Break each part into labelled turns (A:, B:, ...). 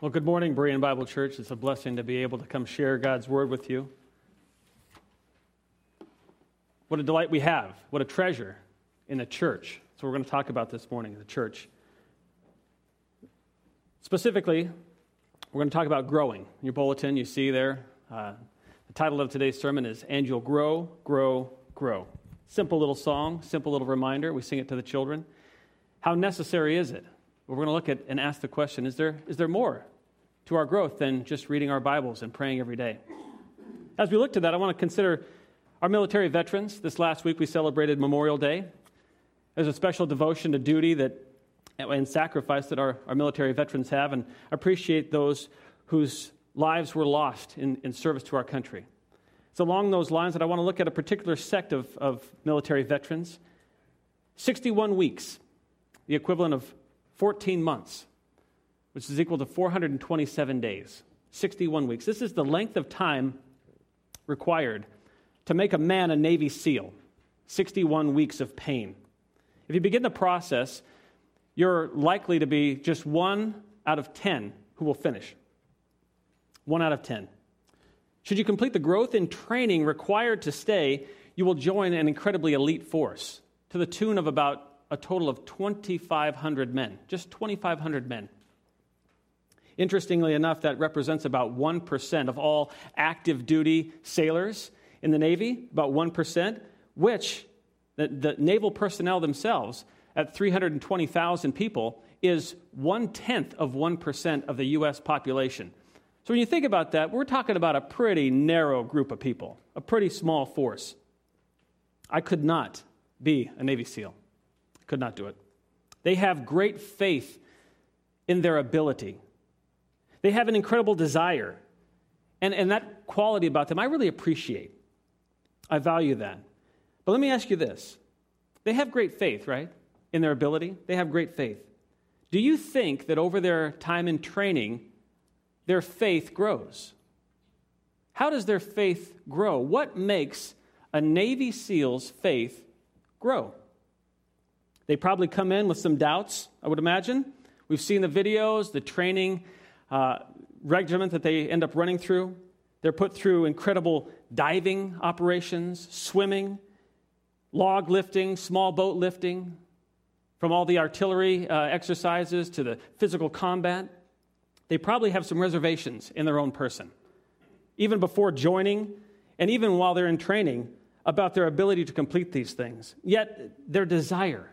A: Well, good morning, Berean Bible Church. It's a blessing to be able to come share God's word with you. What a delight we have. What a treasure in the church. So, we're going to talk about this morning, the church. Specifically, we're going to talk about growing. In your bulletin, you see there, uh, the title of today's sermon is And You'll Grow, Grow, Grow. Simple little song, simple little reminder. We sing it to the children. How necessary is it? We're going to look at and ask the question is there, is there more to our growth than just reading our Bibles and praying every day. As we look to that, I want to consider our military veterans. This last week we celebrated Memorial Day. There's a special devotion to duty that and sacrifice that our, our military veterans have, and appreciate those whose lives were lost in, in service to our country. It's along those lines that I want to look at a particular sect of, of military veterans. 61 weeks, the equivalent of 14 months which is equal to 427 days, 61 weeks. This is the length of time required to make a man a Navy SEAL 61 weeks of pain. If you begin the process, you're likely to be just one out of 10 who will finish. One out of 10. Should you complete the growth and training required to stay, you will join an incredibly elite force to the tune of about a total of 2,500 men. Just 2,500 men. Interestingly enough, that represents about 1% of all active duty sailors in the Navy, about 1%, which the, the naval personnel themselves, at 320,000 people, is one tenth of 1% of the U.S. population. So when you think about that, we're talking about a pretty narrow group of people, a pretty small force. I could not be a Navy SEAL. Could not do it. They have great faith in their ability. They have an incredible desire. And, and that quality about them, I really appreciate. I value that. But let me ask you this they have great faith, right? In their ability, they have great faith. Do you think that over their time in training, their faith grows? How does their faith grow? What makes a Navy SEAL's faith grow? They probably come in with some doubts, I would imagine. We've seen the videos, the training uh, regiment that they end up running through. They're put through incredible diving operations, swimming, log lifting, small boat lifting, from all the artillery uh, exercises to the physical combat. They probably have some reservations in their own person, even before joining and even while they're in training about their ability to complete these things. Yet, their desire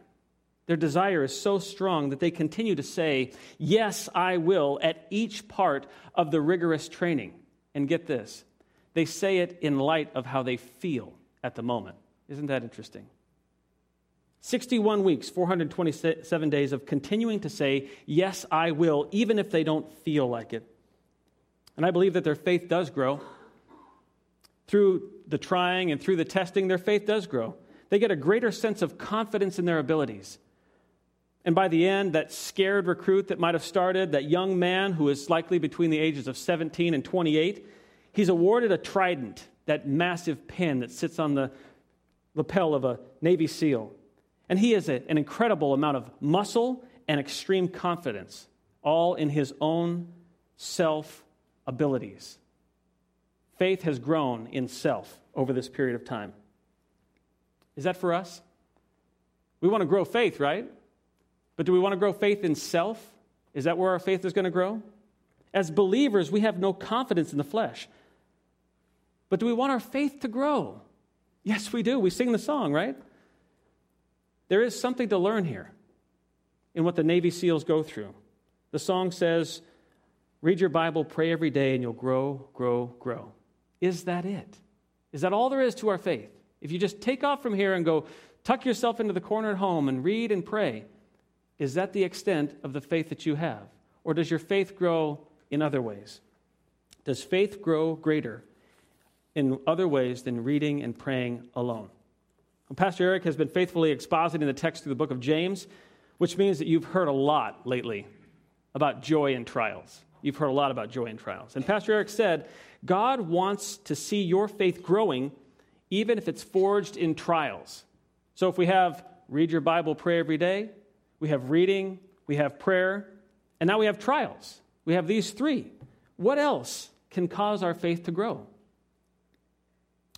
A: their desire is so strong that they continue to say, Yes, I will, at each part of the rigorous training. And get this, they say it in light of how they feel at the moment. Isn't that interesting? 61 weeks, 427 days of continuing to say, Yes, I will, even if they don't feel like it. And I believe that their faith does grow. Through the trying and through the testing, their faith does grow. They get a greater sense of confidence in their abilities. And by the end, that scared recruit that might have started, that young man who is likely between the ages of 17 and 28, he's awarded a trident, that massive pin that sits on the lapel of a Navy SEAL. And he has a, an incredible amount of muscle and extreme confidence, all in his own self abilities. Faith has grown in self over this period of time. Is that for us? We want to grow faith, right? But do we want to grow faith in self? Is that where our faith is going to grow? As believers, we have no confidence in the flesh. But do we want our faith to grow? Yes, we do. We sing the song, right? There is something to learn here in what the Navy SEALs go through. The song says, Read your Bible, pray every day, and you'll grow, grow, grow. Is that it? Is that all there is to our faith? If you just take off from here and go tuck yourself into the corner at home and read and pray, is that the extent of the faith that you have? Or does your faith grow in other ways? Does faith grow greater in other ways than reading and praying alone? Well, Pastor Eric has been faithfully expositing the text through the book of James, which means that you've heard a lot lately about joy and trials. You've heard a lot about joy and trials. And Pastor Eric said, God wants to see your faith growing even if it's forged in trials. So if we have read your Bible, pray every day, we have reading, we have prayer, and now we have trials. We have these three. What else can cause our faith to grow?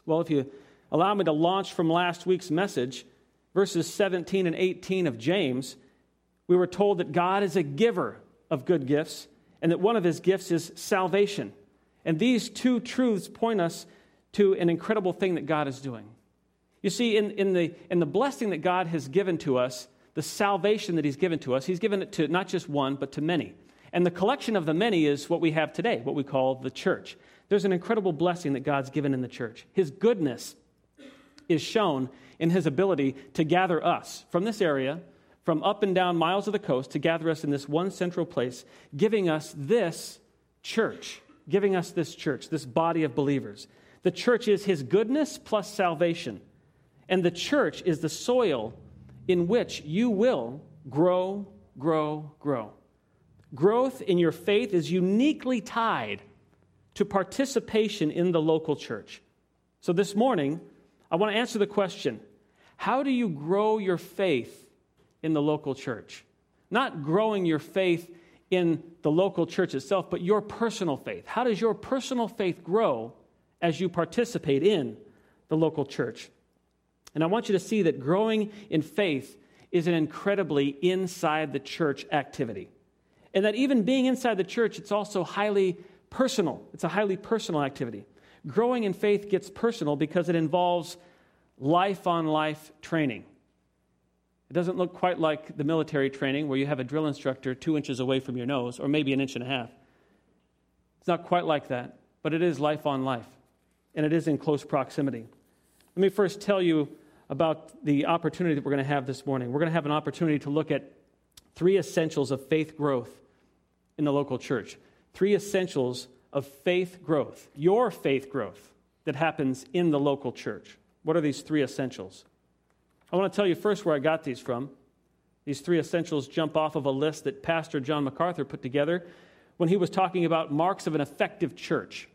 A: Well, if you allow me to launch from last week's message, verses 17 and 18 of James, we were told that God is a giver of good gifts and that one of his gifts is salvation. And these two truths point us to an incredible thing that God is doing. You see, in, in, the, in the blessing that God has given to us, the salvation that he's given to us, he's given it to not just one, but to many. And the collection of the many is what we have today, what we call the church. There's an incredible blessing that God's given in the church. His goodness is shown in his ability to gather us from this area, from up and down miles of the coast, to gather us in this one central place, giving us this church, giving us this church, this body of believers. The church is his goodness plus salvation. And the church is the soil in which you will grow, grow, grow. Growth in your faith is uniquely tied to participation in the local church. So this morning, I want to answer the question how do you grow your faith in the local church? Not growing your faith in the local church itself, but your personal faith. How does your personal faith grow as you participate in the local church? And I want you to see that growing in faith is an incredibly inside the church activity. And that even being inside the church, it's also highly personal. It's a highly personal activity. Growing in faith gets personal because it involves life on life training. It doesn't look quite like the military training where you have a drill instructor two inches away from your nose, or maybe an inch and a half. It's not quite like that, but it is life on life, and it is in close proximity. Let me first tell you about the opportunity that we're going to have this morning. We're going to have an opportunity to look at three essentials of faith growth in the local church. Three essentials of faith growth, your faith growth that happens in the local church. What are these three essentials? I want to tell you first where I got these from. These three essentials jump off of a list that Pastor John MacArthur put together when he was talking about marks of an effective church.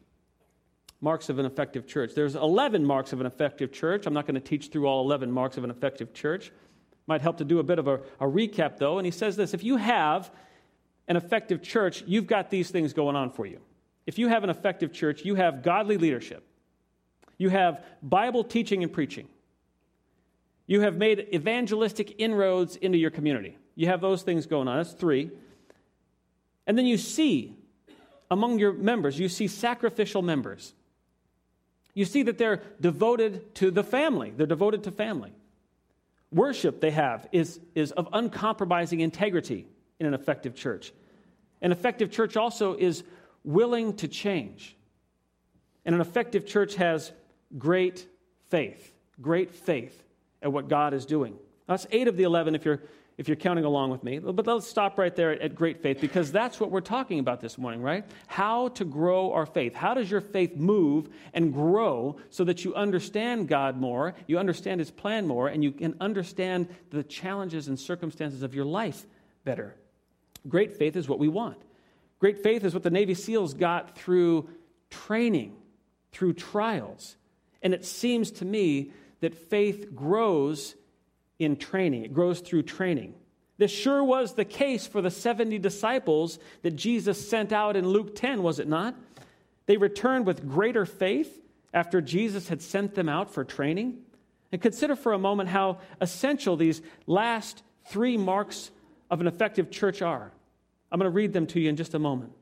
A: Marks of an effective church. There's 11 marks of an effective church. I'm not going to teach through all 11 marks of an effective church. Might help to do a bit of a, a recap, though. And he says this if you have an effective church, you've got these things going on for you. If you have an effective church, you have godly leadership, you have Bible teaching and preaching, you have made evangelistic inroads into your community. You have those things going on. That's three. And then you see among your members, you see sacrificial members. You see that they're devoted to the family, they're devoted to family. Worship they have is, is of uncompromising integrity in an effective church. An effective church also is willing to change. And an effective church has great faith, great faith at what God is doing. That's eight of the 11 if you're, if you're counting along with me. But let's stop right there at great faith because that's what we're talking about this morning, right? How to grow our faith. How does your faith move and grow so that you understand God more, you understand His plan more, and you can understand the challenges and circumstances of your life better? Great faith is what we want. Great faith is what the Navy SEALs got through training, through trials. And it seems to me that faith grows in training, it grows through training. This sure was the case for the 70 disciples that Jesus sent out in Luke 10, was it not? They returned with greater faith after Jesus had sent them out for training. And consider for a moment how essential these last three marks of an effective church are. I'm going to read them to you in just a moment.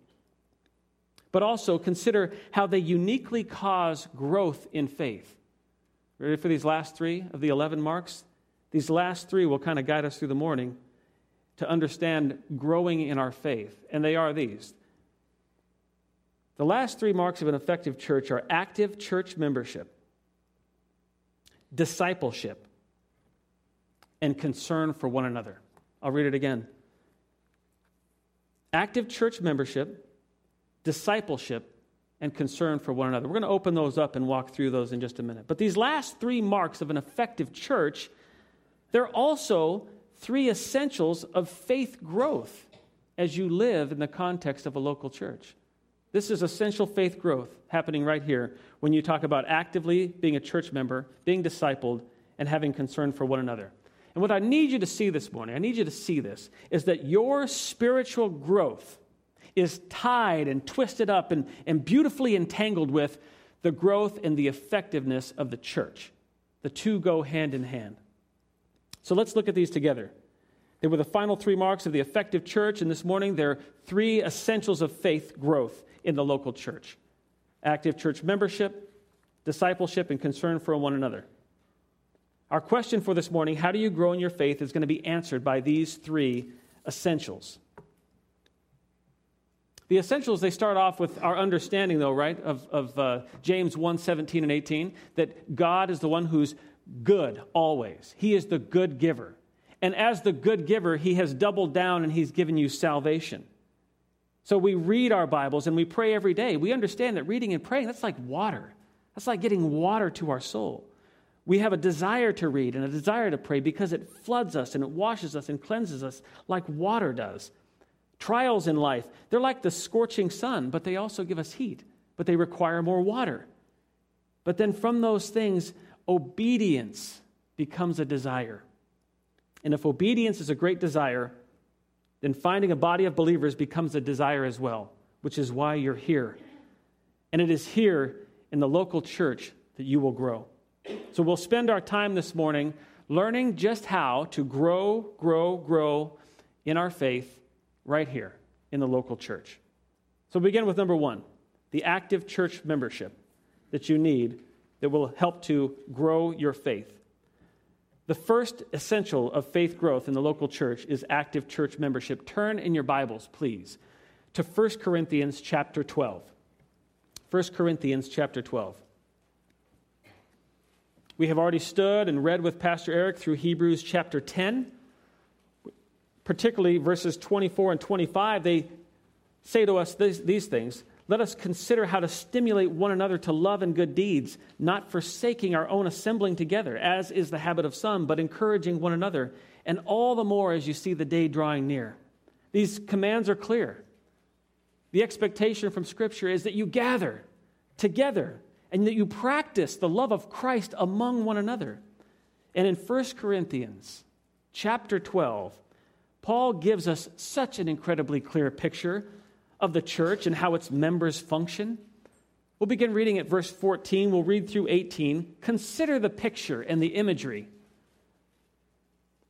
A: But also consider how they uniquely cause growth in faith. Ready for these last three of the 11 marks? These last three will kind of guide us through the morning to understand growing in our faith. And they are these. The last three marks of an effective church are active church membership, discipleship, and concern for one another. I'll read it again active church membership, discipleship, and concern for one another. We're going to open those up and walk through those in just a minute. But these last three marks of an effective church, they're also three essentials of faith growth as you live in the context of a local church. This is essential faith growth happening right here when you talk about actively being a church member, being discipled, and having concern for one another. And what I need you to see this morning, I need you to see this, is that your spiritual growth is tied and twisted up and, and beautifully entangled with the growth and the effectiveness of the church. The two go hand in hand. So let's look at these together. They were the final three marks of the effective church, and this morning they're three essentials of faith growth in the local church active church membership, discipleship, and concern for one another. Our question for this morning, how do you grow in your faith, is going to be answered by these three essentials. The essentials, they start off with our understanding, though, right, of, of uh, James 1 17 and 18, that God is the one who's good always. He is the good giver. And as the good giver, He has doubled down and He's given you salvation. So we read our Bibles and we pray every day. We understand that reading and praying, that's like water. That's like getting water to our soul. We have a desire to read and a desire to pray because it floods us and it washes us and cleanses us like water does. Trials in life, they're like the scorching sun, but they also give us heat, but they require more water. But then from those things, obedience becomes a desire. And if obedience is a great desire, then finding a body of believers becomes a desire as well, which is why you're here. And it is here in the local church that you will grow. So we'll spend our time this morning learning just how to grow, grow, grow in our faith right here in the local church. So begin with number one the active church membership that you need that will help to grow your faith. The first essential of faith growth in the local church is active church membership. Turn in your Bibles, please, to 1 Corinthians chapter 12. 1 Corinthians chapter 12. We have already stood and read with Pastor Eric through Hebrews chapter 10, particularly verses 24 and 25. They say to us these, these things Let us consider how to stimulate one another to love and good deeds, not forsaking our own assembling together, as is the habit of some, but encouraging one another, and all the more as you see the day drawing near. These commands are clear. The expectation from Scripture is that you gather together and that you practice the love of Christ among one another. And in 1 Corinthians chapter 12, Paul gives us such an incredibly clear picture of the church and how its members function. We'll begin reading at verse 14. We'll read through 18. Consider the picture and the imagery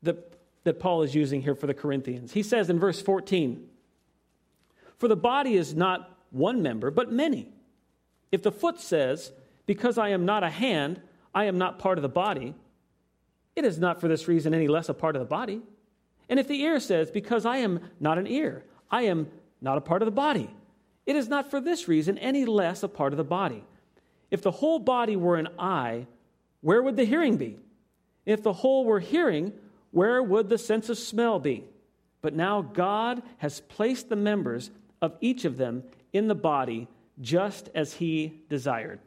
A: that, that Paul is using here for the Corinthians. He says in verse 14, For the body is not one member, but many. If the foot says, Because I am not a hand, I am not part of the body, it is not for this reason any less a part of the body. And if the ear says, Because I am not an ear, I am not a part of the body, it is not for this reason any less a part of the body. If the whole body were an eye, where would the hearing be? If the whole were hearing, where would the sense of smell be? But now God has placed the members of each of them in the body just as he desired.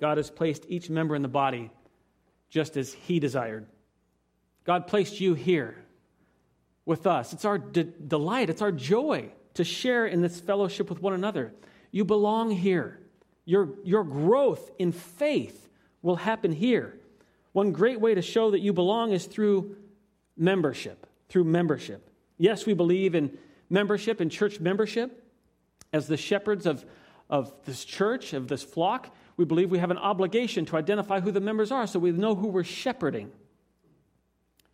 A: God has placed each member in the body just as he desired. God placed you here with us. It's our de- delight, it's our joy to share in this fellowship with one another. You belong here. Your, your growth in faith will happen here. One great way to show that you belong is through membership. Through membership. Yes, we believe in membership and church membership. As the shepherds of, of this church, of this flock, we believe we have an obligation to identify who the members are so we know who we're shepherding.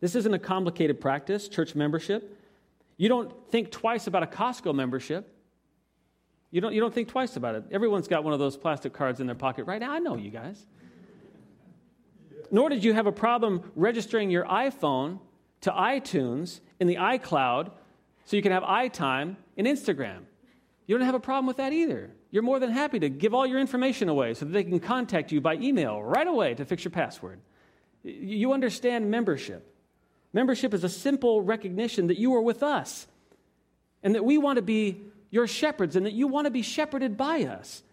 A: This isn't a complicated practice, church membership. You don't think twice about a Costco membership. You don't, you don't think twice about it. Everyone's got one of those plastic cards in their pocket right now. I know you guys. Nor did you have a problem registering your iPhone to iTunes in the iCloud so you can have iTime and Instagram. You don't have a problem with that either. You're more than happy to give all your information away so that they can contact you by email right away to fix your password. You understand membership. Membership is a simple recognition that you are with us and that we want to be your shepherds and that you want to be shepherded by us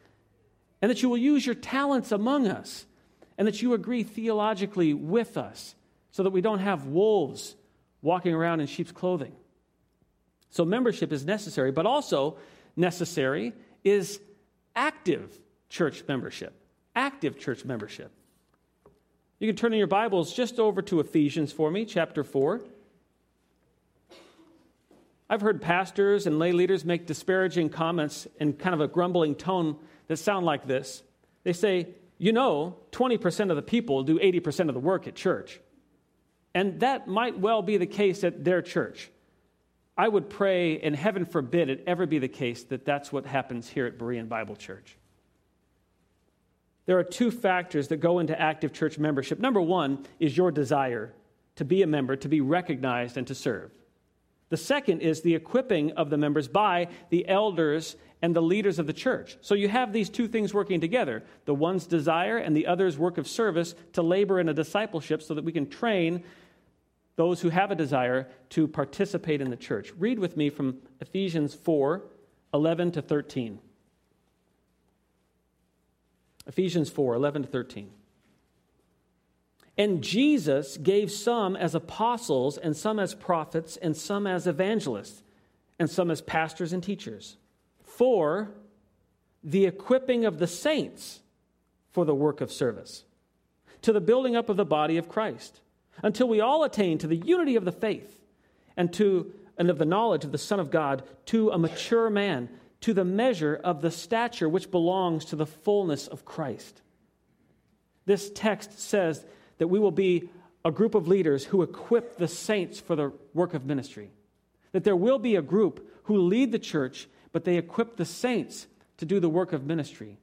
A: and that you will use your talents among us and that you agree theologically with us so that we don't have wolves walking around in sheep's clothing. So membership is necessary, but also necessary is active church membership. Active church membership. You can turn in your Bibles just over to Ephesians for me, chapter 4. I've heard pastors and lay leaders make disparaging comments in kind of a grumbling tone that sound like this. They say, You know, 20% of the people do 80% of the work at church. And that might well be the case at their church. I would pray, and heaven forbid it ever be the case, that that's what happens here at Berean Bible Church. There are two factors that go into active church membership. Number one is your desire to be a member, to be recognized, and to serve. The second is the equipping of the members by the elders and the leaders of the church. So you have these two things working together the one's desire and the other's work of service to labor in a discipleship so that we can train those who have a desire to participate in the church. Read with me from Ephesians 4 11 to 13. Ephesians 4 11 to 13. And Jesus gave some as apostles, and some as prophets, and some as evangelists, and some as pastors and teachers, for the equipping of the saints for the work of service, to the building up of the body of Christ, until we all attain to the unity of the faith and to and of the knowledge of the Son of God, to a mature man, to the measure of the stature which belongs to the fullness of Christ. This text says that we will be a group of leaders who equip the saints for the work of ministry. That there will be a group who lead the church, but they equip the saints to do the work of ministry.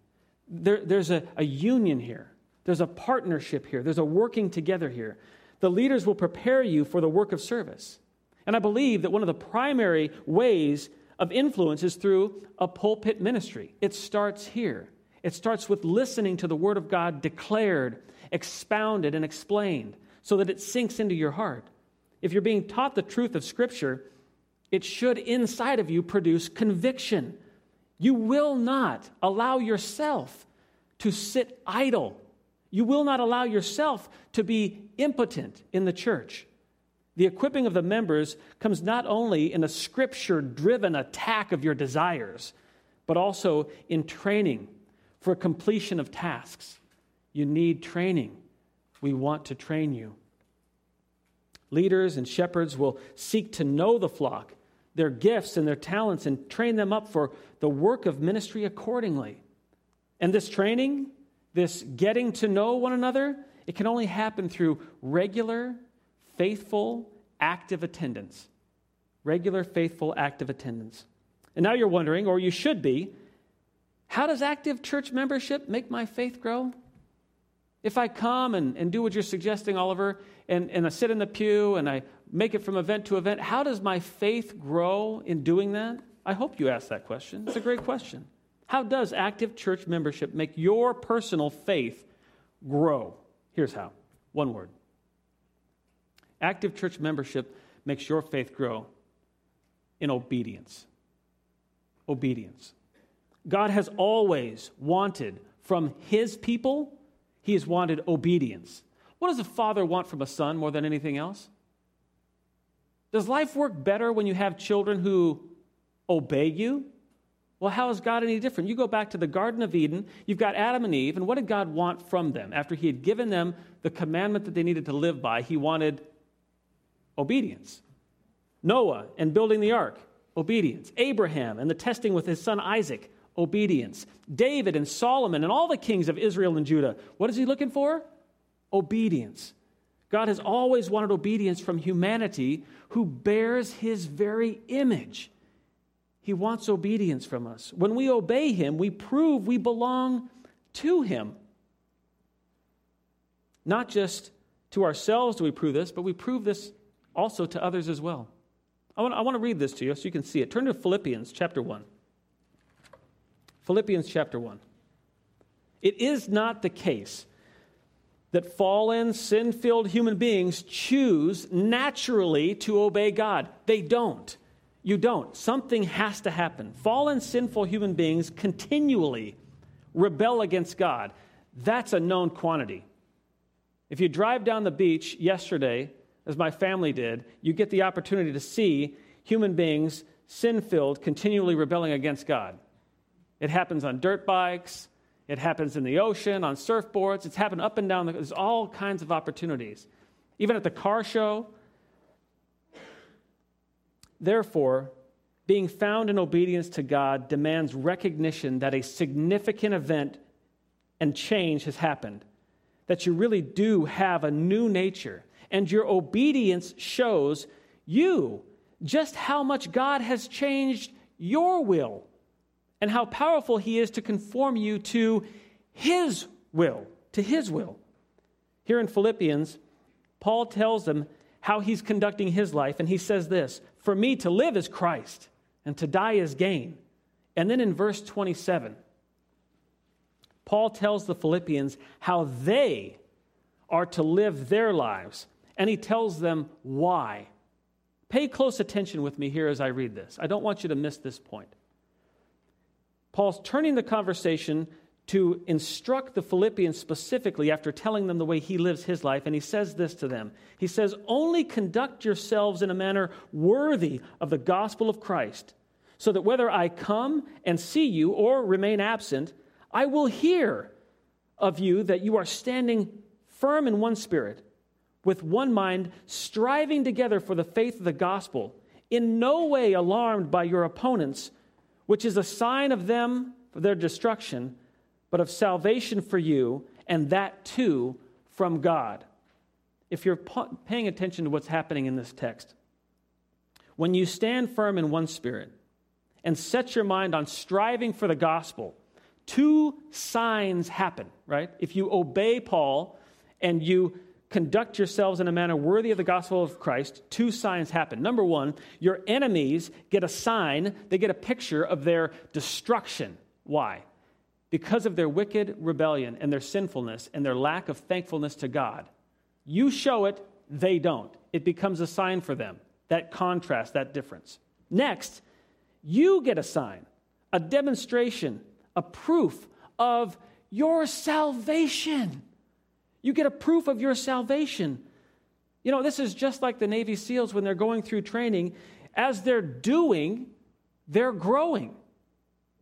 A: There, there's a, a union here, there's a partnership here, there's a working together here. The leaders will prepare you for the work of service. And I believe that one of the primary ways of influence is through a pulpit ministry. It starts here. It starts with listening to the Word of God declared expounded and explained so that it sinks into your heart. If you're being taught the truth of Scripture, it should inside of you produce conviction. You will not allow yourself to sit idle. You will not allow yourself to be impotent in the church. The equipping of the members comes not only in a scripture driven attack of your desires, but also in training for completion of tasks. You need training. We want to train you. Leaders and shepherds will seek to know the flock, their gifts and their talents, and train them up for the work of ministry accordingly. And this training, this getting to know one another, it can only happen through regular, faithful, active attendance. Regular, faithful, active attendance. And now you're wondering, or you should be, how does active church membership make my faith grow? If I come and, and do what you're suggesting, Oliver, and, and I sit in the pew and I make it from event to event, how does my faith grow in doing that? I hope you asked that question. It's a great question. How does active church membership make your personal faith grow? Here's how one word. Active church membership makes your faith grow in obedience. Obedience. God has always wanted from his people he has wanted obedience. What does a father want from a son more than anything else? Does life work better when you have children who obey you? Well, how is God any different? You go back to the Garden of Eden, you've got Adam and Eve, and what did God want from them? After He had given them the commandment that they needed to live by, He wanted obedience. Noah and building the ark, obedience. Abraham and the testing with his son Isaac, obedience. David and Solomon and all the kings of Israel and Judah, what is he looking for? Obedience. God has always wanted obedience from humanity who bears his very image. He wants obedience from us. When we obey him, we prove we belong to him. Not just to ourselves do we prove this, but we prove this also to others as well. I want, I want to read this to you so you can see it. Turn to Philippians chapter 1. Philippians chapter 1. It is not the case that fallen, sin filled human beings choose naturally to obey God. They don't. You don't. Something has to happen. Fallen, sinful human beings continually rebel against God. That's a known quantity. If you drive down the beach yesterday, as my family did, you get the opportunity to see human beings, sin filled, continually rebelling against God. It happens on dirt bikes. It happens in the ocean, on surfboards. It's happened up and down. The, there's all kinds of opportunities. Even at the car show. Therefore, being found in obedience to God demands recognition that a significant event and change has happened, that you really do have a new nature, and your obedience shows you just how much God has changed your will and how powerful He is to conform you to His will, to His will. Here in Philippians, Paul tells them how he's conducting his life, and he says this For me to live is Christ, and to die is gain. And then in verse 27, Paul tells the Philippians how they are to live their lives, and he tells them why. Pay close attention with me here as I read this. I don't want you to miss this point. Paul's turning the conversation to instruct the Philippians specifically after telling them the way he lives his life, and he says this to them. He says, Only conduct yourselves in a manner worthy of the gospel of Christ, so that whether I come and see you or remain absent, I will hear of you that you are standing firm in one spirit, with one mind, striving together for the faith of the gospel, in no way alarmed by your opponents, which is a sign of them for their destruction but of salvation for you, and that too from God. If you're paying attention to what's happening in this text, when you stand firm in one spirit and set your mind on striving for the gospel, two signs happen, right? If you obey Paul and you conduct yourselves in a manner worthy of the gospel of Christ, two signs happen. Number one, your enemies get a sign, they get a picture of their destruction. Why? because of their wicked rebellion and their sinfulness and their lack of thankfulness to God. You show it, they don't. It becomes a sign for them. That contrast, that difference. Next, you get a sign, a demonstration, a proof of your salvation. You get a proof of your salvation. You know, this is just like the Navy SEALs when they're going through training. As they're doing, they're growing.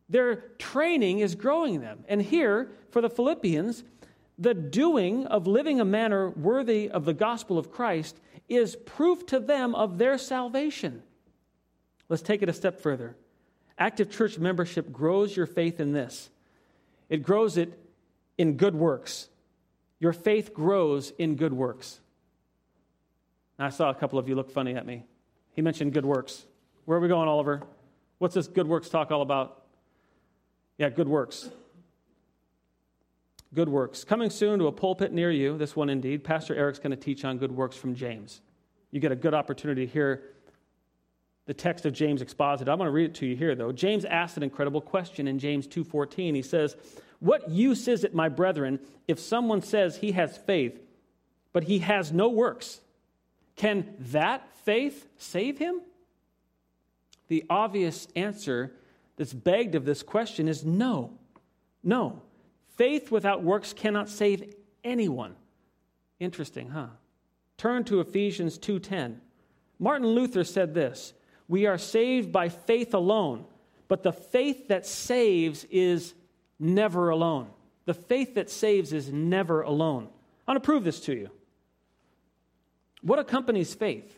A: Their training is growing them. And here, for the Philippians, the doing of living a manner worthy of the gospel of Christ is proof to them of their salvation. Let's take it a step further. Active church membership grows your faith in this it grows it in good works. Your faith grows in good works. Now, I saw a couple of you look funny at me. He mentioned good works. Where are we going, Oliver? What's this good works talk all about? Yeah, good works. Good works. Coming soon to a pulpit near you, this one indeed, Pastor Eric's going to teach on good works from James. You get a good opportunity to hear the text of James exposited. I'm going to read it to you here though. James asked an incredible question in James 2:14. He says, "What use is it, my brethren, if someone says he has faith, but he has no works? Can that faith save him?" The obvious answer that's begged of this question is no. No. Faith without works cannot save anyone. Interesting, huh? Turn to Ephesians 2:10. Martin Luther said this, "We are saved by faith alone, but the faith that saves is never alone." The faith that saves is never alone. I want to prove this to you. What accompanies faith?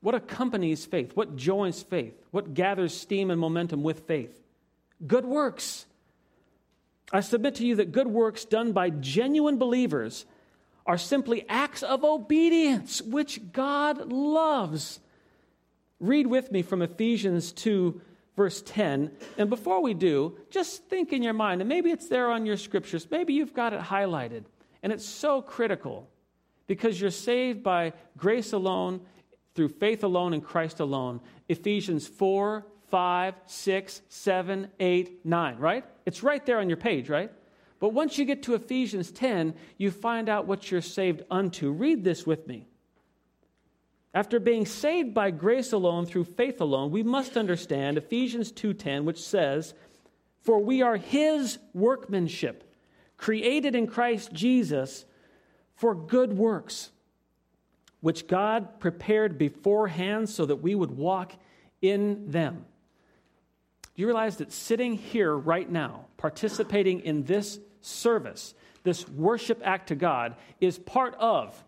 A: What accompanies faith? What joins faith? What gathers steam and momentum with faith? Good works. I submit to you that good works done by genuine believers are simply acts of obedience, which God loves. Read with me from Ephesians 2, verse 10. And before we do, just think in your mind, and maybe it's there on your scriptures, maybe you've got it highlighted, and it's so critical because you're saved by grace alone through faith alone in Christ alone. Ephesians 4, 5, 6, 7, 8, 9, right? It's right there on your page, right? But once you get to Ephesians 10, you find out what you're saved unto. Read this with me. After being saved by grace alone through faith alone, we must understand Ephesians 2:10 which says, "For we are his workmanship, created in Christ Jesus for good works, which God prepared beforehand so that we would walk in them. Do you realize that sitting here right now, participating in this service, this worship act to God, is part of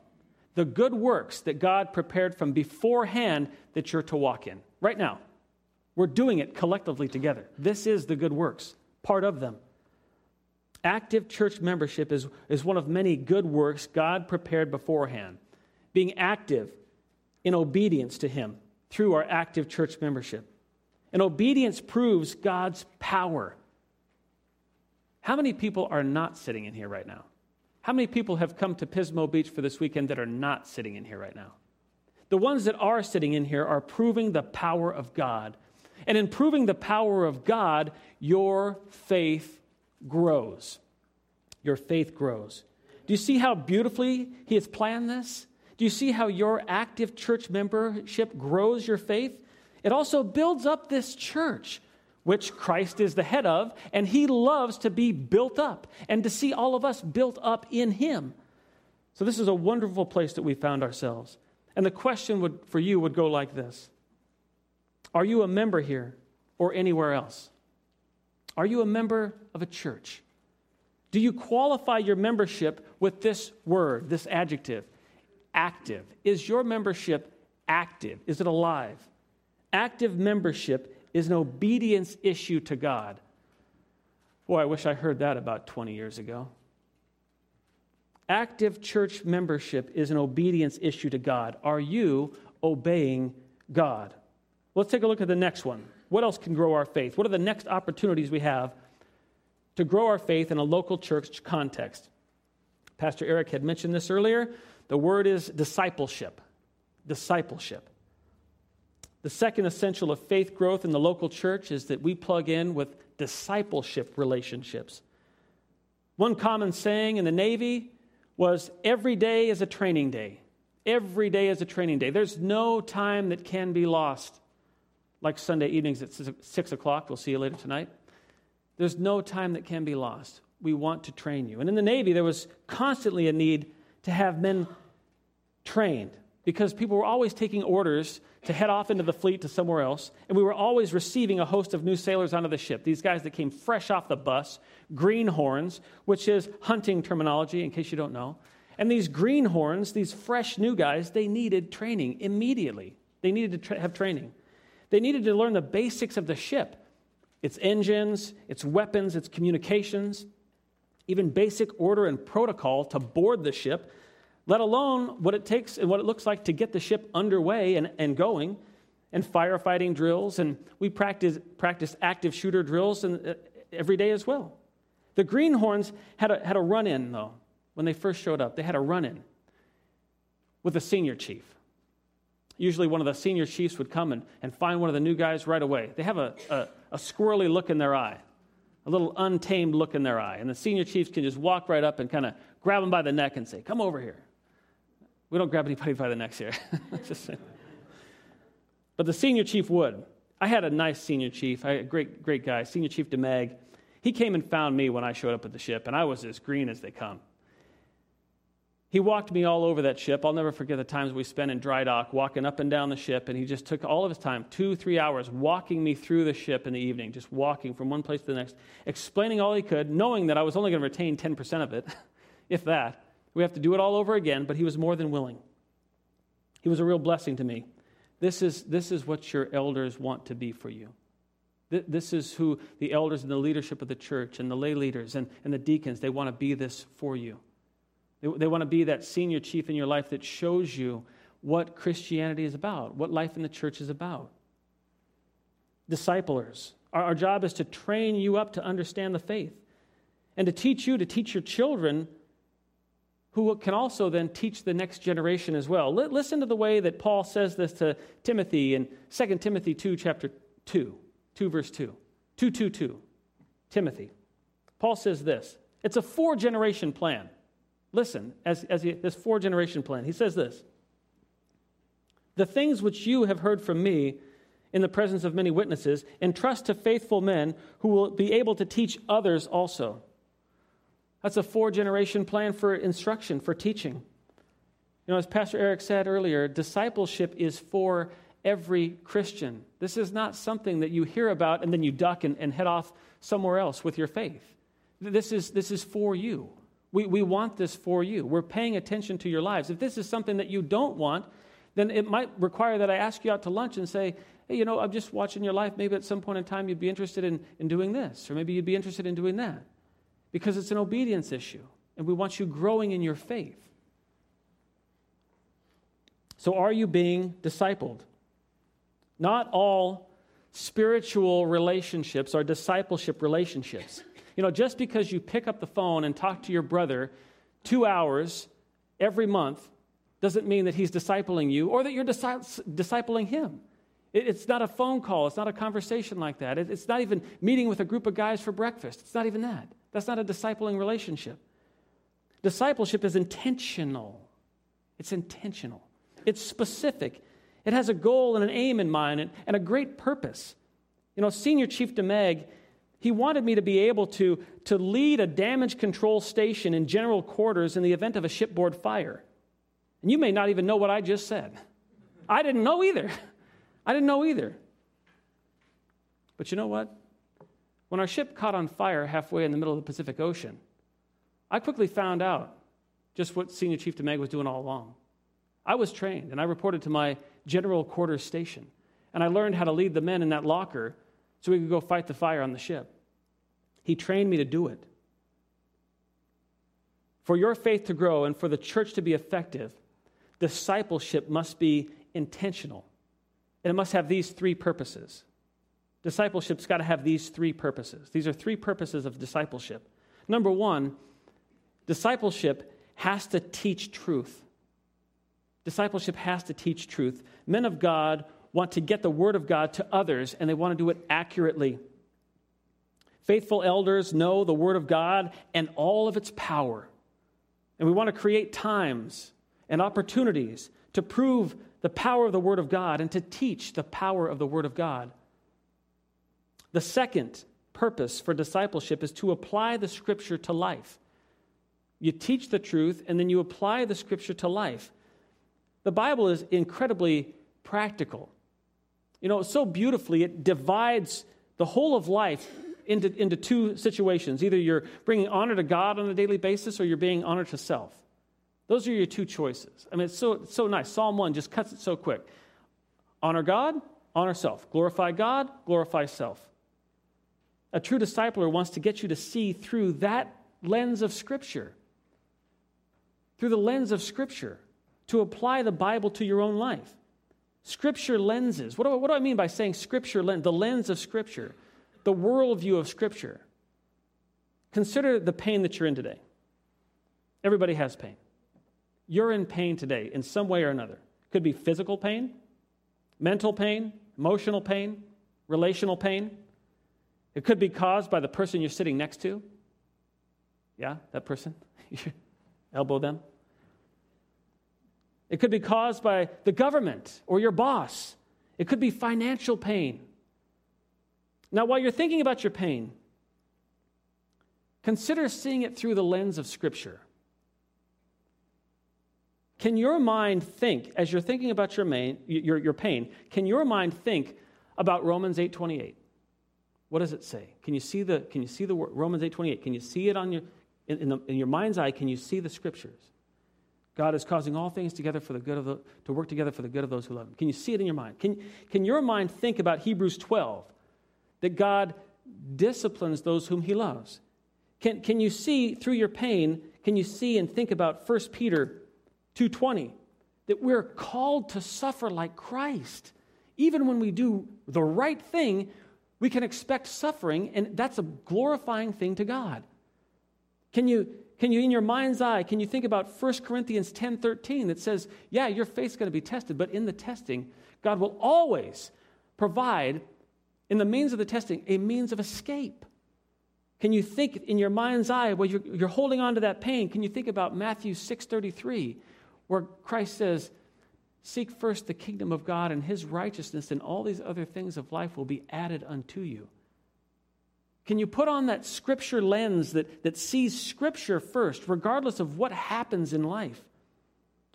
A: the good works that God prepared from beforehand that you're to walk in? Right now. We're doing it collectively together. This is the good works, part of them. Active church membership is, is one of many good works God prepared beforehand. Being active in obedience to Him through our active church membership. And obedience proves God's power. How many people are not sitting in here right now? How many people have come to Pismo Beach for this weekend that are not sitting in here right now? The ones that are sitting in here are proving the power of God. And in proving the power of God, your faith grows. Your faith grows. Do you see how beautifully He has planned this? Do you see how your active church membership grows your faith? It also builds up this church, which Christ is the head of, and He loves to be built up and to see all of us built up in Him. So, this is a wonderful place that we found ourselves. And the question would, for you would go like this Are you a member here or anywhere else? Are you a member of a church? Do you qualify your membership with this word, this adjective? Active. Is your membership active? Is it alive? Active membership is an obedience issue to God. Boy, I wish I heard that about 20 years ago. Active church membership is an obedience issue to God. Are you obeying God? Let's take a look at the next one. What else can grow our faith? What are the next opportunities we have to grow our faith in a local church context? Pastor Eric had mentioned this earlier. The word is discipleship. Discipleship. The second essential of faith growth in the local church is that we plug in with discipleship relationships. One common saying in the Navy was every day is a training day. Every day is a training day. There's no time that can be lost like Sunday evenings at 6 o'clock. We'll see you later tonight. There's no time that can be lost. We want to train you. And in the Navy, there was constantly a need to have men trained because people were always taking orders to head off into the fleet to somewhere else. And we were always receiving a host of new sailors onto the ship. These guys that came fresh off the bus, greenhorns, which is hunting terminology, in case you don't know. And these greenhorns, these fresh new guys, they needed training immediately. They needed to tra- have training. They needed to learn the basics of the ship its engines, its weapons, its communications, even basic order and protocol to board the ship, let alone what it takes and what it looks like to get the ship underway and, and going, and firefighting drills. And we practice, practice active shooter drills and, uh, every day as well. The Greenhorns had a, had a run in, though, when they first showed up. They had a run in with a senior chief usually one of the senior chiefs would come and, and find one of the new guys right away. They have a, a, a squirrely look in their eye, a little untamed look in their eye. And the senior chiefs can just walk right up and kind of grab them by the neck and say, Come over here. We don't grab anybody by the necks here. but the senior chief would. I had a nice senior chief, a great, great guy, Senior Chief DeMag. He came and found me when I showed up at the ship, and I was as green as they come. He walked me all over that ship. I'll never forget the times we spent in dry dock, walking up and down the ship, and he just took all of his time, two, three hours, walking me through the ship in the evening, just walking from one place to the next, explaining all he could, knowing that I was only going to retain 10% of it, if that. We have to do it all over again, but he was more than willing. He was a real blessing to me. This is, this is what your elders want to be for you. This is who the elders and the leadership of the church and the lay leaders and, and the deacons, they want to be this for you. They, they want to be that senior chief in your life that shows you what Christianity is about, what life in the church is about. Disciplers. Our, our job is to train you up to understand the faith and to teach you, to teach your children who can also then teach the next generation as well. Listen to the way that Paul says this to Timothy in 2 Timothy 2, chapter 2, 2 verse 2. 2, 2, 2. Timothy. Paul says this it's a four generation plan. Listen, as, as he, this four generation plan, he says this The things which you have heard from me in the presence of many witnesses, entrust to faithful men who will be able to teach others also. That's a four generation plan for instruction, for teaching. You know, as Pastor Eric said earlier, discipleship is for every Christian. This is not something that you hear about and then you duck and, and head off somewhere else with your faith. This is, this is for you. We, we want this for you. We're paying attention to your lives. If this is something that you don't want, then it might require that I ask you out to lunch and say, hey, you know, I'm just watching your life. Maybe at some point in time you'd be interested in, in doing this, or maybe you'd be interested in doing that. Because it's an obedience issue, and we want you growing in your faith. So, are you being discipled? Not all spiritual relationships are discipleship relationships. You know, just because you pick up the phone and talk to your brother two hours every month doesn't mean that he's discipling you or that you're discipling him. It's not a phone call. It's not a conversation like that. It's not even meeting with a group of guys for breakfast. It's not even that. That's not a discipling relationship. Discipleship is intentional. It's intentional. It's specific. It has a goal and an aim in mind and, a great purpose. You know, Senior Chief DeMeg, he wanted me to be able to, to lead a damage control station in general quarters in the event of a shipboard fire. And you may not even know what I just said. I didn't know either. I didn't know either. But you know what? When our ship caught on fire halfway in the middle of the Pacific Ocean, I quickly found out just what Senior Chief DeMeg was doing all along. I was trained, and I reported to my general quarters station, and I learned how to lead the men in that locker so we could go fight the fire on the ship. He trained me to do it. For your faith to grow and for the church to be effective, discipleship must be intentional. And it must have these three purposes. Discipleship's got to have these three purposes. These are three purposes of discipleship. Number one, discipleship has to teach truth. Discipleship has to teach truth. Men of God want to get the word of God to others, and they want to do it accurately. Faithful elders know the word of God and all of its power. And we want to create times and opportunities to prove the power of the Word of God and to teach the power of the Word of God. The second purpose for discipleship is to apply the Scripture to life. You teach the truth and then you apply the Scripture to life. The Bible is incredibly practical. You know, so beautifully, it divides the whole of life into, into two situations. Either you're bringing honor to God on a daily basis or you're being honor to self. Those are your two choices. I mean, it's so, it's so nice. Psalm 1 just cuts it so quick. Honor God, honor self. Glorify God, glorify self. A true discipler wants to get you to see through that lens of Scripture, through the lens of Scripture, to apply the Bible to your own life. Scripture lenses. What do, I, what do I mean by saying Scripture lens? The lens of Scripture, the worldview of Scripture. Consider the pain that you're in today. Everybody has pain. You're in pain today in some way or another. Could be physical pain, mental pain, emotional pain, relational pain. It could be caused by the person you're sitting next to. Yeah, that person. Elbow them. It could be caused by the government or your boss. It could be financial pain. Now, while you're thinking about your pain, consider seeing it through the lens of Scripture. Can your mind think, as you're thinking about your, main, your, your pain, can your mind think about Romans 8.28? What does it say? Can you see the, can you see the Romans 8.28? Can you see it on your, in, in, the, in your mind's eye? Can you see the scriptures? God is causing all things together for the good of the, to work together for the good of those who love Him. Can you see it in your mind? Can, can your mind think about Hebrews 12, that God disciplines those whom He loves? Can, can you see through your pain, can you see and think about 1 Peter 2:20 that we're called to suffer like Christ. Even when we do the right thing, we can expect suffering and that's a glorifying thing to God. Can you can you in your mind's eye can you think about 1 Corinthians 10:13 that says, "Yeah, your faith's going to be tested, but in the testing, God will always provide in the means of the testing a means of escape." Can you think in your mind's eye well, you're, you're holding on to that pain? Can you think about Matthew 6:33 where Christ says, Seek first the kingdom of God and his righteousness, and all these other things of life will be added unto you. Can you put on that scripture lens that, that sees scripture first, regardless of what happens in life?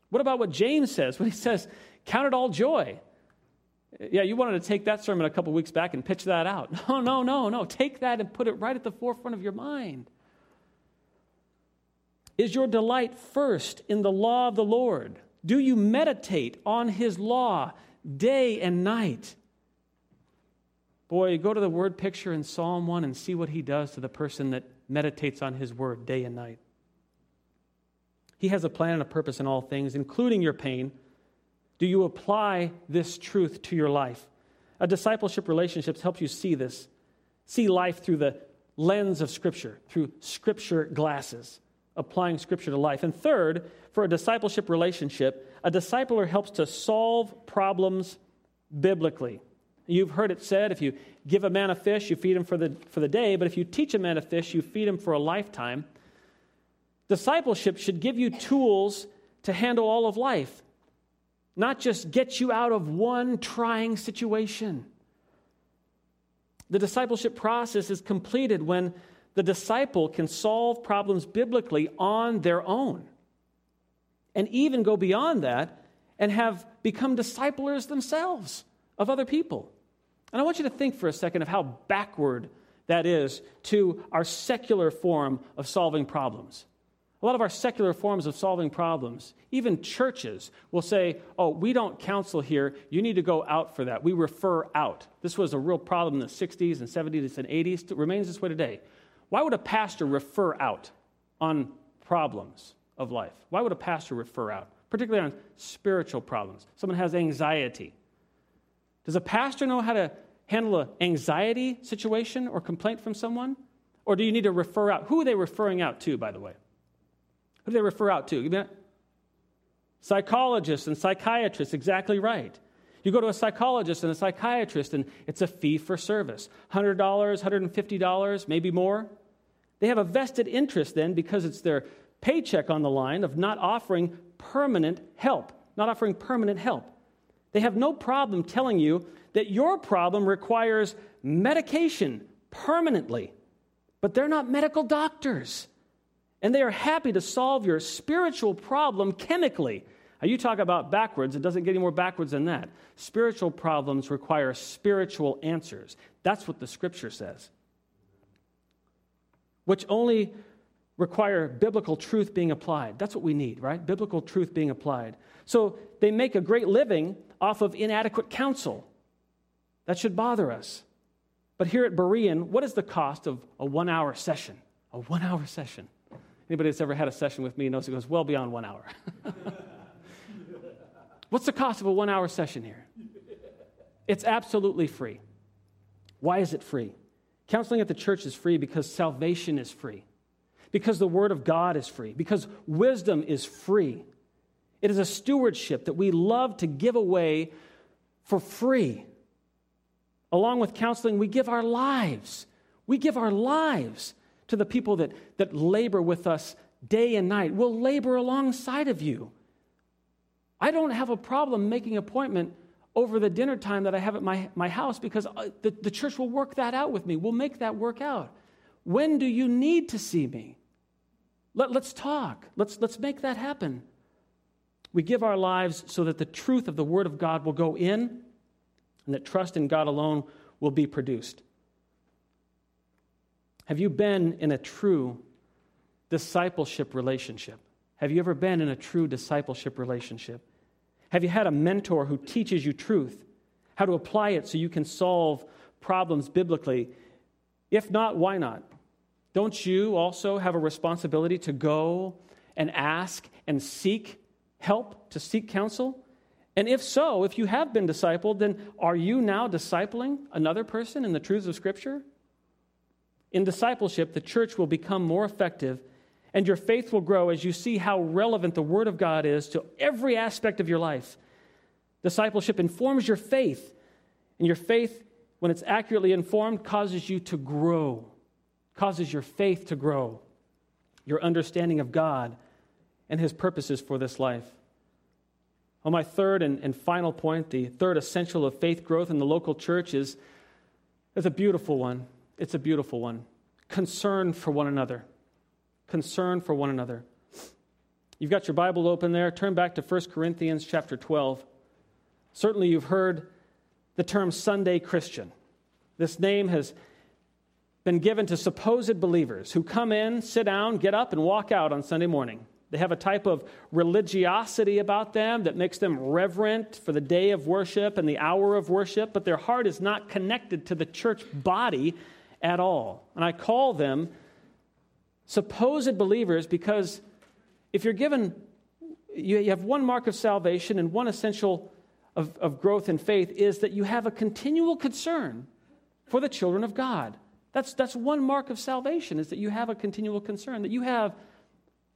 A: What about what James says when he says, Count it all joy? Yeah, you wanted to take that sermon a couple weeks back and pitch that out. No, no, no, no. Take that and put it right at the forefront of your mind. Is your delight first in the law of the Lord? Do you meditate on his law day and night? Boy, go to the word picture in Psalm 1 and see what he does to the person that meditates on his word day and night. He has a plan and a purpose in all things, including your pain. Do you apply this truth to your life? A discipleship relationships helps you see this, see life through the lens of Scripture, through Scripture glasses, applying Scripture to life. And third, for a discipleship relationship, a discipler helps to solve problems biblically. You've heard it said if you give a man a fish, you feed him for the, for the day, but if you teach a man a fish, you feed him for a lifetime. Discipleship should give you tools to handle all of life, not just get you out of one trying situation. The discipleship process is completed when the disciple can solve problems biblically on their own and even go beyond that and have become disciplers themselves of other people. And I want you to think for a second of how backward that is to our secular form of solving problems. A lot of our secular forms of solving problems, even churches, will say, Oh, we don't counsel here. You need to go out for that. We refer out. This was a real problem in the 60s and 70s and 80s. It remains this way today. Why would a pastor refer out on problems of life? Why would a pastor refer out, particularly on spiritual problems? Someone has anxiety. Does a pastor know how to handle an anxiety situation or complaint from someone? Or do you need to refer out? Who are they referring out to, by the way? Who do they refer out to? Psychologists and psychiatrists, exactly right. You go to a psychologist and a psychiatrist, and it's a fee for service $100, $150, maybe more. They have a vested interest then because it's their paycheck on the line of not offering permanent help, not offering permanent help. They have no problem telling you that your problem requires medication permanently, but they're not medical doctors and they are happy to solve your spiritual problem chemically. Now, you talk about backwards, it doesn't get any more backwards than that. Spiritual problems require spiritual answers. That's what the scripture says, which only require biblical truth being applied. That's what we need, right? Biblical truth being applied. So they make a great living off of inadequate counsel. That should bother us. But here at Berean, what is the cost of a one hour session? A one hour session. Anybody that's ever had a session with me knows it goes well beyond one hour. What's the cost of a one hour session here? It's absolutely free. Why is it free? Counseling at the church is free because salvation is free, because the Word of God is free, because wisdom is free. It is a stewardship that we love to give away for free. Along with counseling, we give our lives. We give our lives to the people that, that labor with us day and night. We'll labor alongside of you. I don't have a problem making appointment over the dinner time that I have at my, my house because uh, the, the church will work that out with me. We'll make that work out. When do you need to see me? Let, let's talk. Let's, let's make that happen. We give our lives so that the truth of the Word of God will go in and that trust in God alone will be produced. Have you been in a true discipleship relationship? Have you ever been in a true discipleship relationship? Have you had a mentor who teaches you truth, how to apply it so you can solve problems biblically? If not, why not? Don't you also have a responsibility to go and ask and seek help, to seek counsel? And if so, if you have been discipled, then are you now discipling another person in the truths of Scripture? In discipleship, the church will become more effective and your faith will grow as you see how relevant the Word of God is to every aspect of your life. Discipleship informs your faith, and your faith, when it's accurately informed, causes you to grow, causes your faith to grow, your understanding of God and His purposes for this life. Well, my third and, and final point, the third essential of faith growth in the local church, is, is a beautiful one. It's a beautiful one. Concern for one another. Concern for one another. You've got your Bible open there. Turn back to 1 Corinthians chapter 12. Certainly, you've heard the term Sunday Christian. This name has been given to supposed believers who come in, sit down, get up, and walk out on Sunday morning. They have a type of religiosity about them that makes them reverent for the day of worship and the hour of worship, but their heart is not connected to the church body at all. And I call them supposed believers because if you're given, you have one mark of salvation and one essential of, of growth in faith is that you have a continual concern for the children of God. That's, that's one mark of salvation is that you have a continual concern, that you have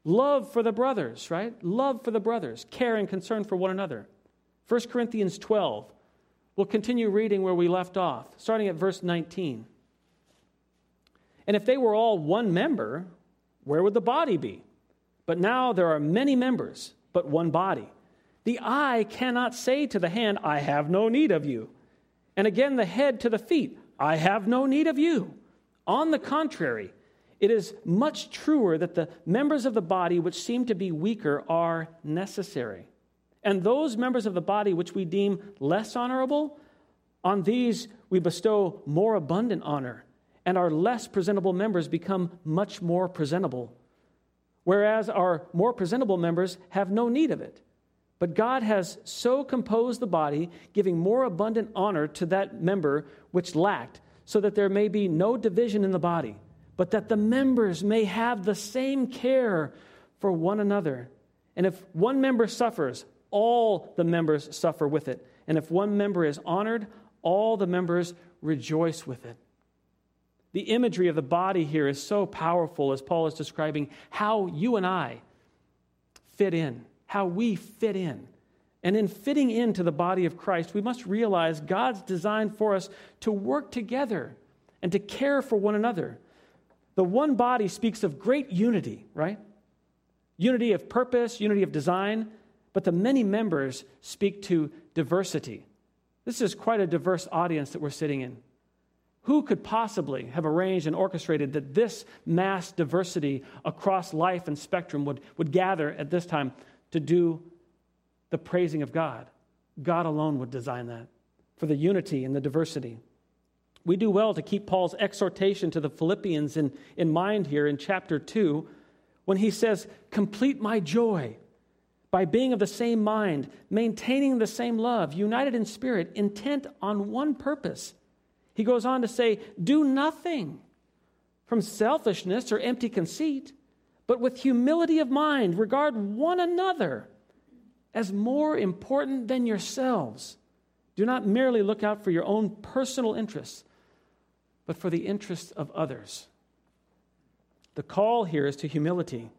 A: love for the brothers, right? Love for the brothers, care and concern for one another. 1 Corinthians 12. We'll continue reading where we left off, starting at verse 19. And if they were all one member, where would the body be? But now there are many members, but one body. The eye cannot say to the hand, I have no need of you. And again, the head to the feet, I have no need of you. On the contrary, it is much truer that the members of the body which seem to be weaker are necessary. And those members of the body which we deem less honorable, on these we bestow more abundant honor, and our less presentable members become much more presentable. Whereas our more presentable members have no need of it. But God has so composed the body, giving more abundant honor to that member which lacked so that there may be no division in the body, but that the members may have the same care for one another. And if one member suffers, all the members suffer with it. And if one member is honored, all the members rejoice with it. The imagery of the body here is so powerful as Paul is describing how you and I fit in, how we fit in. And in fitting into the body of Christ, we must realize God's design for us to work together and to care for one another. The one body speaks of great unity, right? Unity of purpose, unity of design, but the many members speak to diversity. This is quite a diverse audience that we're sitting in. Who could possibly have arranged and orchestrated that this mass diversity across life and spectrum would, would gather at this time to do the praising of God. God alone would design that for the unity and the diversity. We do well to keep Paul's exhortation to the Philippians in, in mind here in chapter 2 when he says, Complete my joy by being of the same mind, maintaining the same love, united in spirit, intent on one purpose. He goes on to say, Do nothing from selfishness or empty conceit, but with humility of mind, regard one another as more important than yourselves. Do not merely look out for your own personal interests, but for the interests of others. The call here is to humility.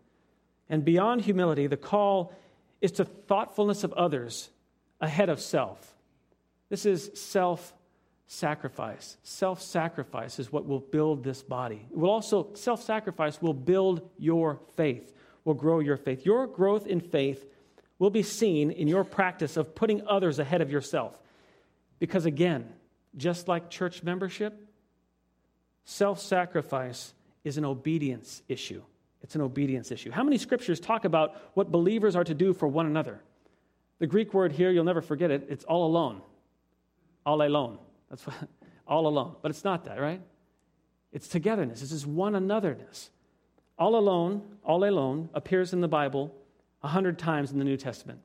A: And beyond humility, the call is to thoughtfulness of others ahead of self. This is self sacrifice. Self sacrifice is what will build this body. It will also, self sacrifice will build your faith, will grow your faith. Your growth in faith will be seen in your practice of putting others ahead of yourself. Because again, just like church membership, self sacrifice is an obedience issue. It's an obedience issue. How many scriptures talk about what believers are to do for one another? The Greek word here, you'll never forget it, it's all alone. All alone. That's what, all alone. But it's not that, right? It's togetherness. This is one anotherness. All alone, all alone appears in the Bible a hundred times in the New Testament.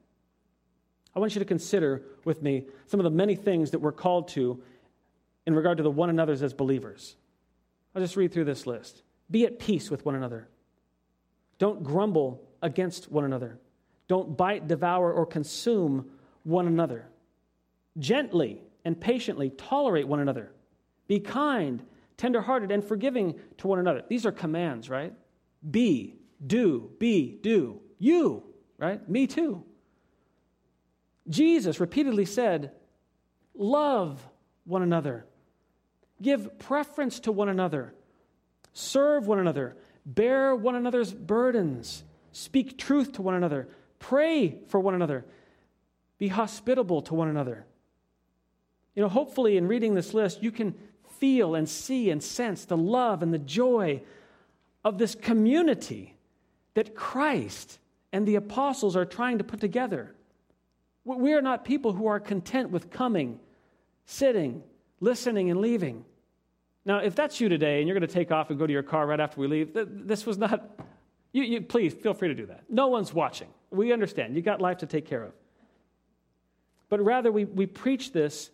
A: I want you to consider with me some of the many things that we're called to in regard to the one another's as believers. I'll just read through this list. Be at peace with one another. Don't grumble against one another. Don't bite, devour, or consume one another. Gently and patiently tolerate one another. Be kind, tenderhearted, and forgiving to one another. These are commands, right? Be, do, be, do. You, right? Me too. Jesus repeatedly said, Love one another, give preference to one another, serve one another, bear one another's burdens, speak truth to one another, pray for one another, be hospitable to one another. You know, hopefully, in reading this list, you can feel and see and sense the love and the joy of this community that Christ and the apostles are trying to put together. We are not people who are content with coming, sitting, listening, and leaving. Now, if that's you today and you're going to take off and go to your car right after we leave, this was not, You, you, please feel free to do that. No one's watching. We understand. You've got life to take care of. But rather, we, we preach this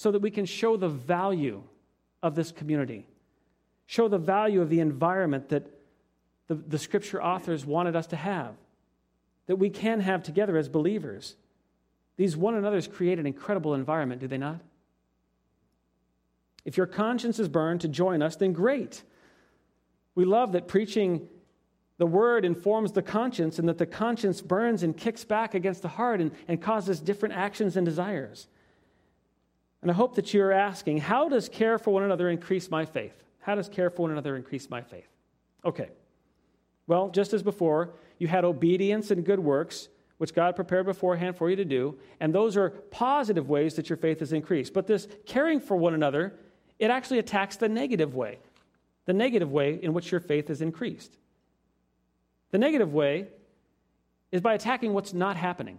A: so that we can show the value of this community, show the value of the environment that the, the scripture authors wanted us to have, that we can have together as believers. These one another's create an incredible environment, do they not? If your conscience is burned to join us, then great. We love that preaching the word informs the conscience and that the conscience burns and kicks back against the heart and, and causes different actions and desires. And I hope that you're asking, how does care for one another increase my faith? How does care for one another increase my faith? Okay. Well, just as before, you had obedience and good works, which God prepared beforehand for you to do, and those are positive ways that your faith is increased. But this caring for one another, it actually attacks the negative way, the negative way in which your faith is increased. The negative way is by attacking what's not happening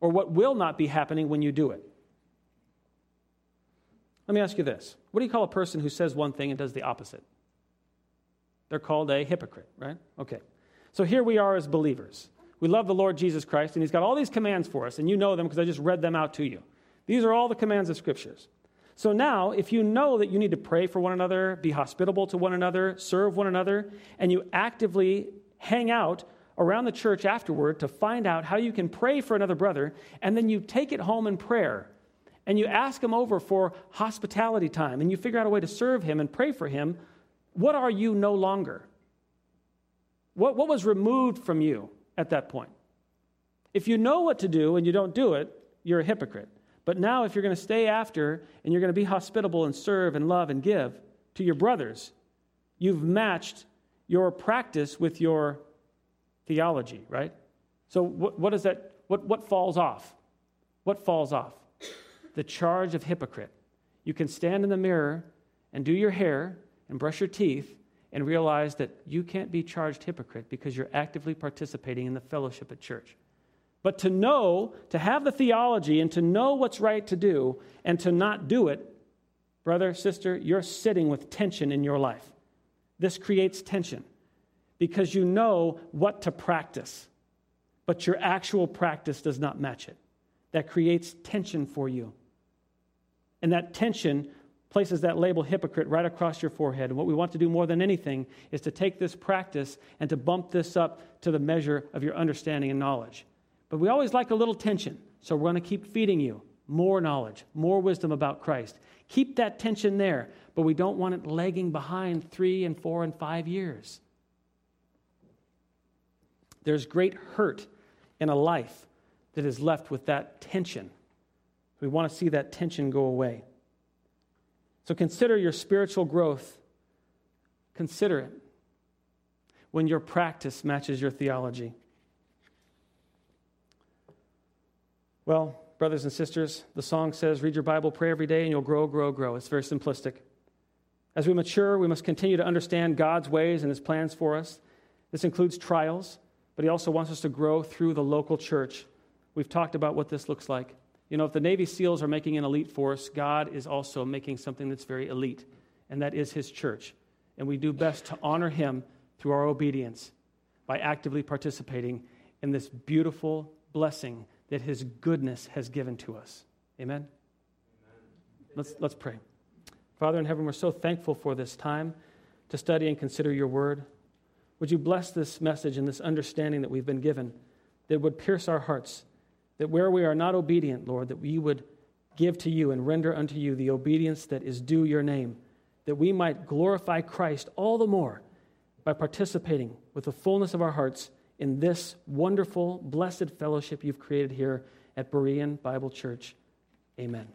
A: or what will not be happening when you do it. Let me ask you this What do you call a person who says one thing and does the opposite? They're called a hypocrite, right? Okay. So here we are as believers. We love the Lord Jesus Christ, and He's got all these commands for us, and you know them because I just read them out to you. These are all the commands of Scriptures. So now, if you know that you need to pray for one another, be hospitable to one another, serve one another, and you actively hang out around the church afterward to find out how you can pray for another brother, and then you take it home in prayer and you ask him over for hospitality time and you figure out a way to serve him and pray for him, what are you no longer? What, what was removed from you at that point? If you know what to do and you don't do it, you're a hypocrite. But now, if you're going to stay after and you're going to be hospitable and serve and love and give to your brothers, you've matched your practice with your theology, right? So, what, what is that? What, what falls off? What falls off? The charge of hypocrite. You can stand in the mirror and do your hair and brush your teeth and realize that you can't be charged hypocrite because you're actively participating in the fellowship at church. But to know, to have the theology and to know what's right to do and to not do it, brother, sister, you're sitting with tension in your life. This creates tension because you know what to practice, but your actual practice does not match it. That creates tension for you. And that tension places that label hypocrite right across your forehead. And what we want to do more than anything is to take this practice and to bump this up to the measure of your understanding and knowledge. But we always like a little tension, so we're going to keep feeding you more knowledge, more wisdom about Christ. Keep that tension there, but we don't want it lagging behind three and four and five years. There's great hurt in a life that is left with that tension. We want to see that tension go away. So consider your spiritual growth. Consider it when your practice matches your theology. Well, brothers and sisters, the song says, read your Bible, pray every day, and you'll grow, grow, grow. It's very simplistic. As we mature, we must continue to understand God's ways and His plans for us. This includes trials, but He also wants us to grow through the local church. We've talked about what this looks like. You know, if the Navy SEALs are making an elite force, God is also making something that's very elite, and that is His church. And we do best to honor Him through our obedience by actively participating in this beautiful blessing that His goodness has given to us. Amen? Amen. Let's, let's pray. Father in heaven, we're so thankful for this time to study and consider your word. Would you bless this message and this understanding that we've been given that would pierce our hearts? That where we are not obedient, Lord, that we would give to you and render unto you the obedience that is due your name, that we might glorify Christ all the more by participating with the fullness of our hearts in this wonderful, blessed fellowship you've created here at Berean Bible Church. Amen.